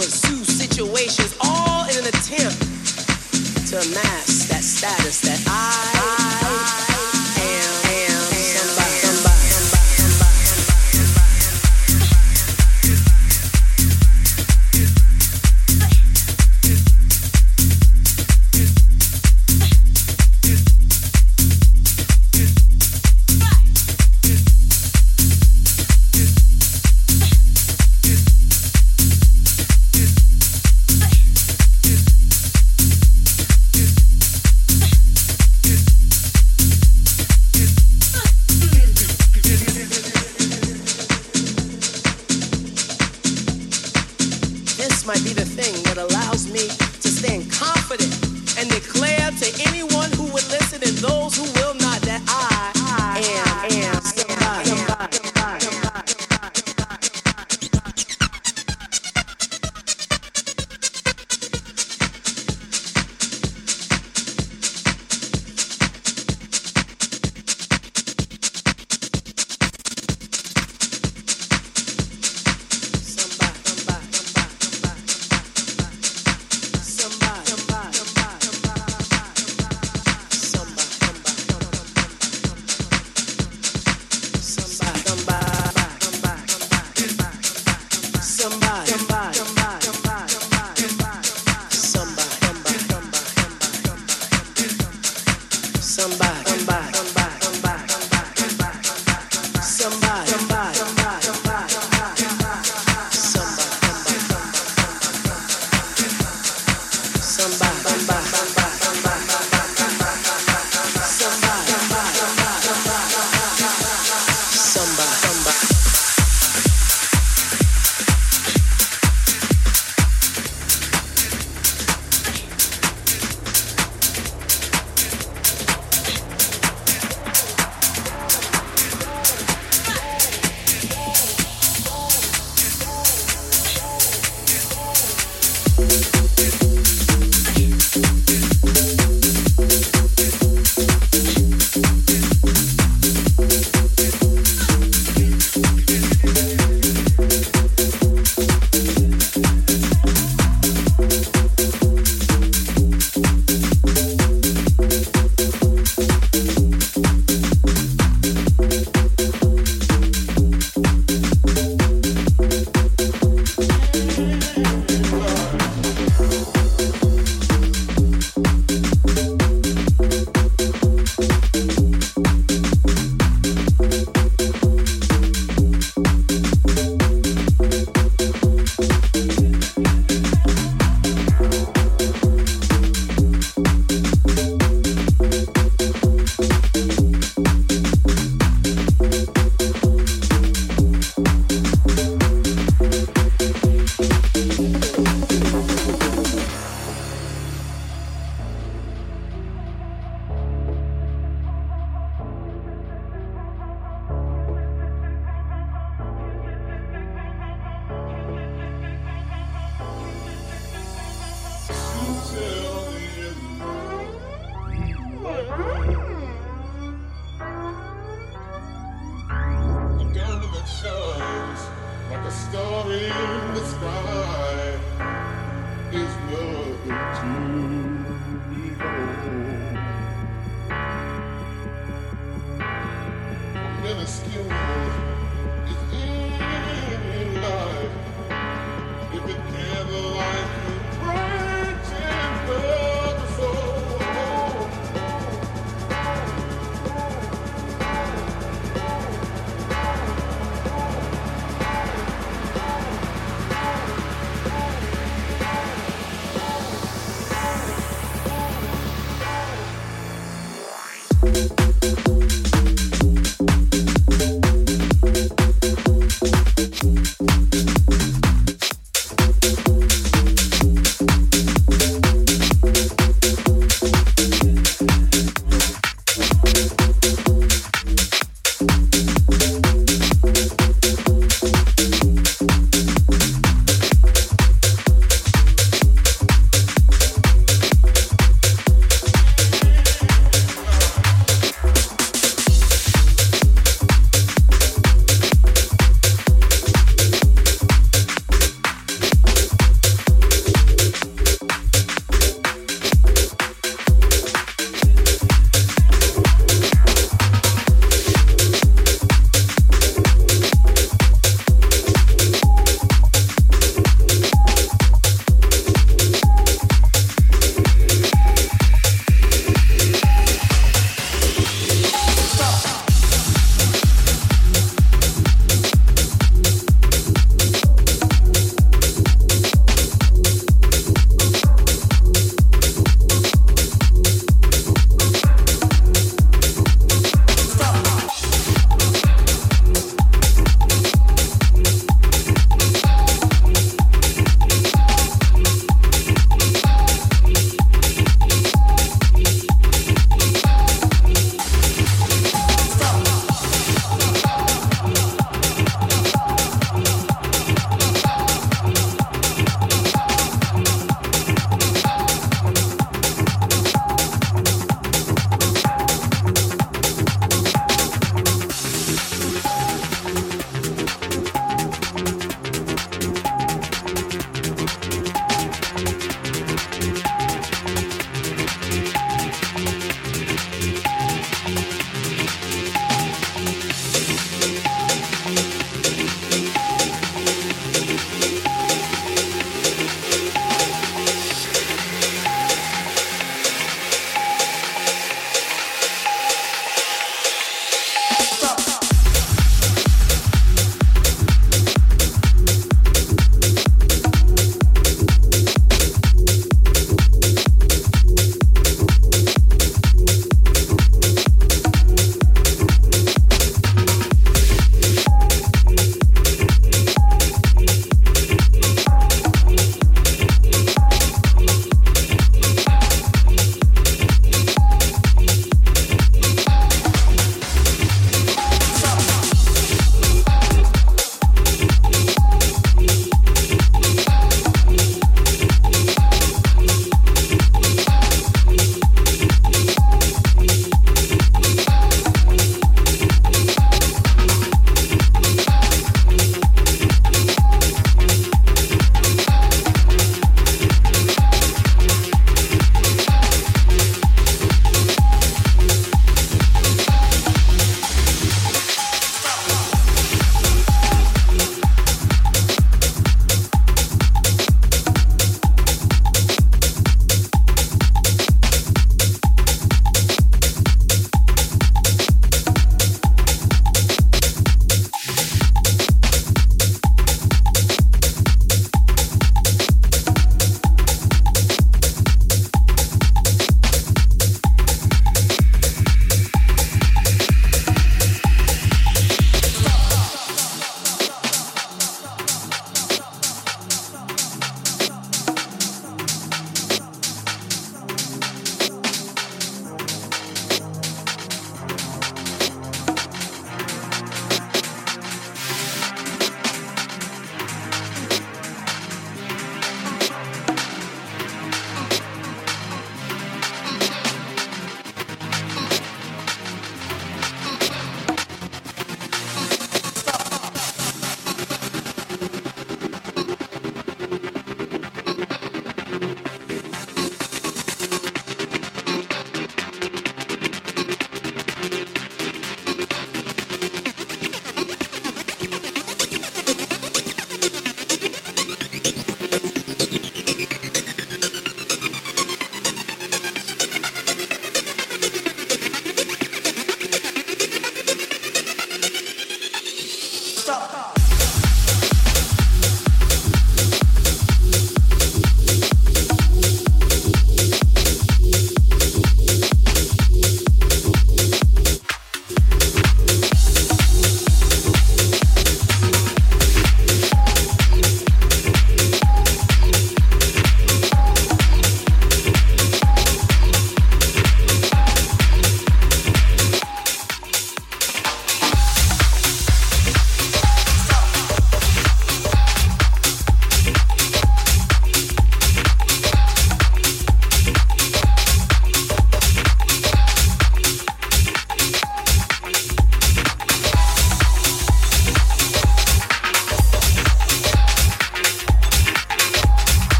pursue situations, all in an attempt to match.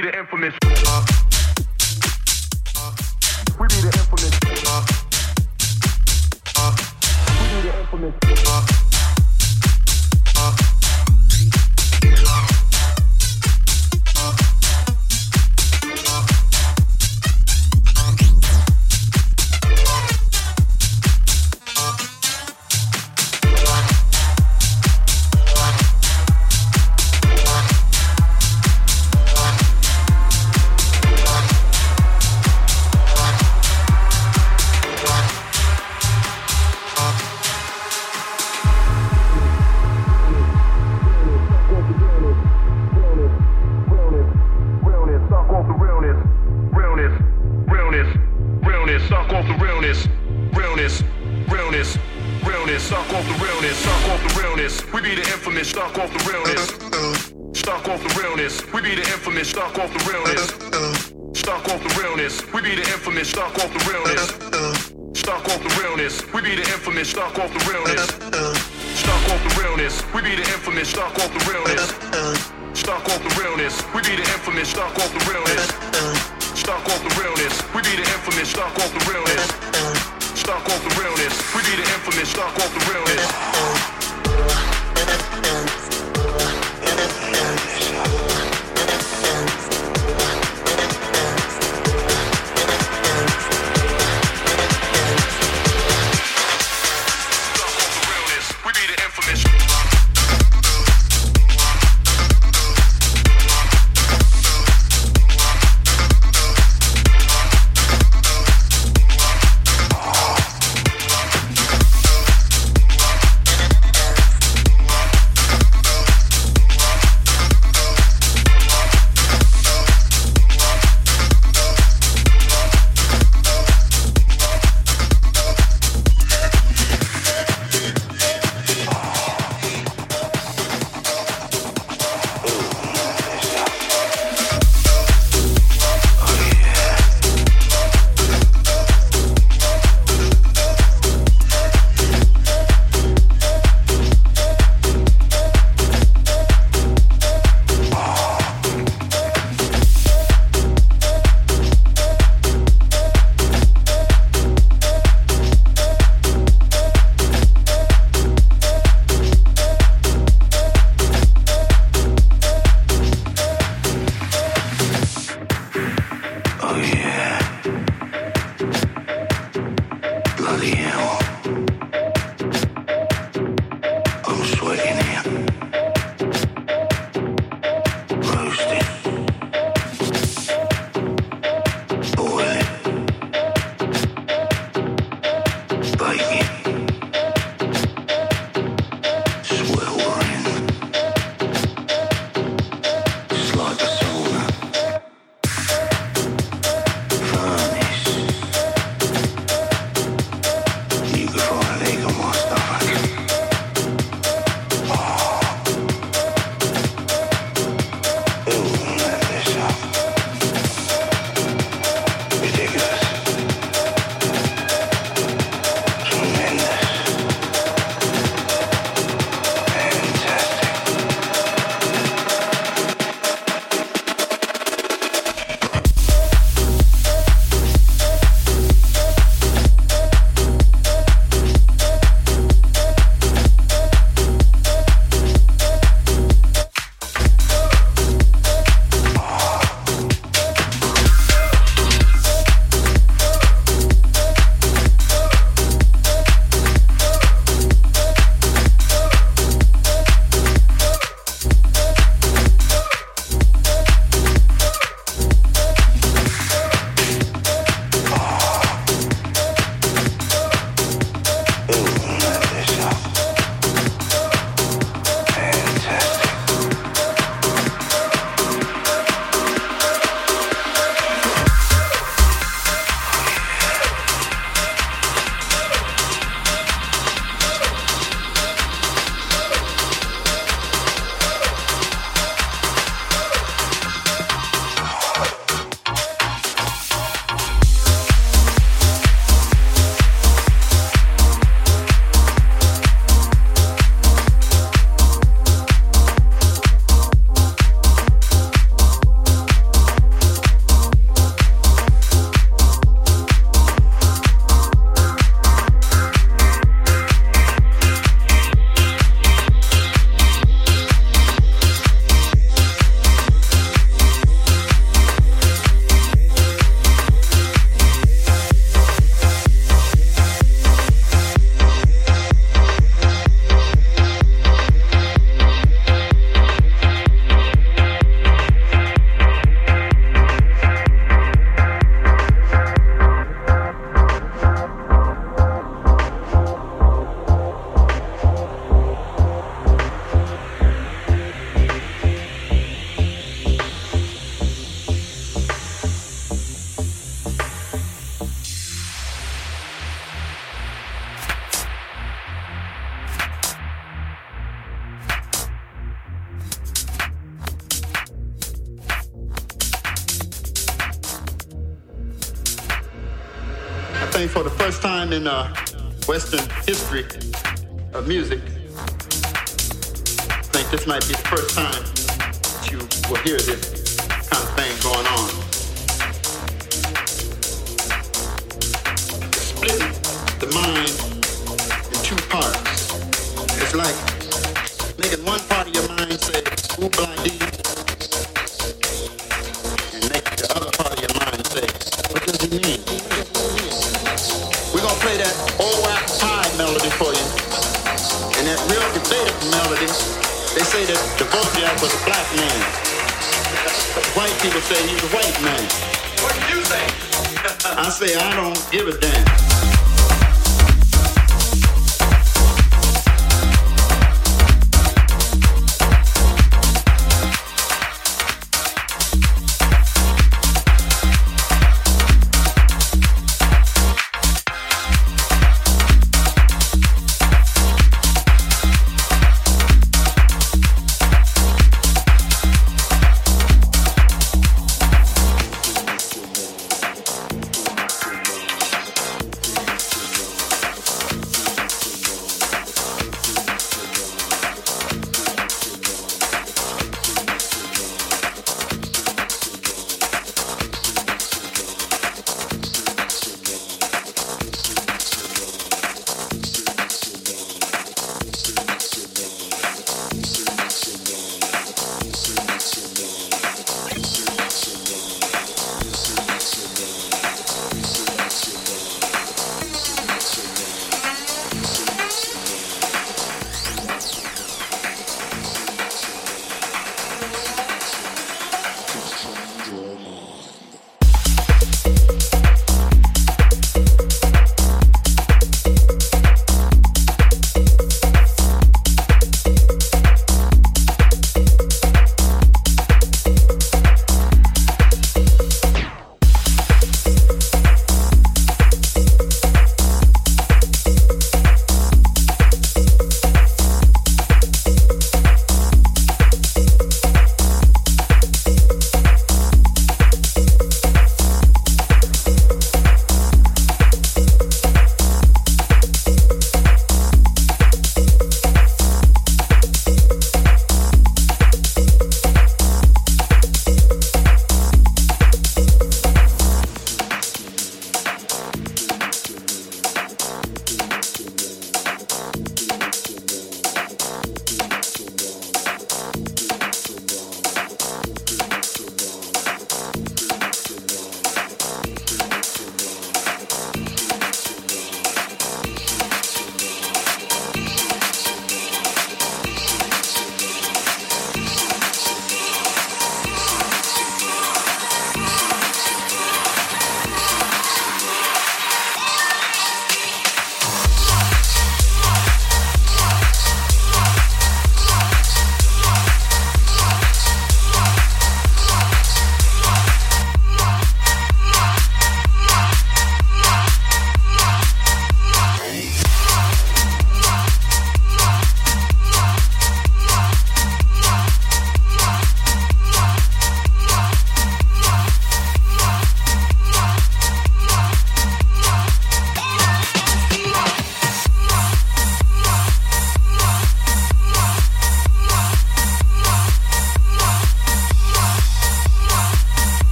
be the infamous. We be the infamous. We be the infamous. Think for the first time in uh, Western history of music, I think this might be the first time that you will hear this kind of thing going on. Splitting the mind in two parts. It's like making one part of your mind say, ooh, blondie, was a black man. White people say he was a white man. What do you say? I say I don't give a damn.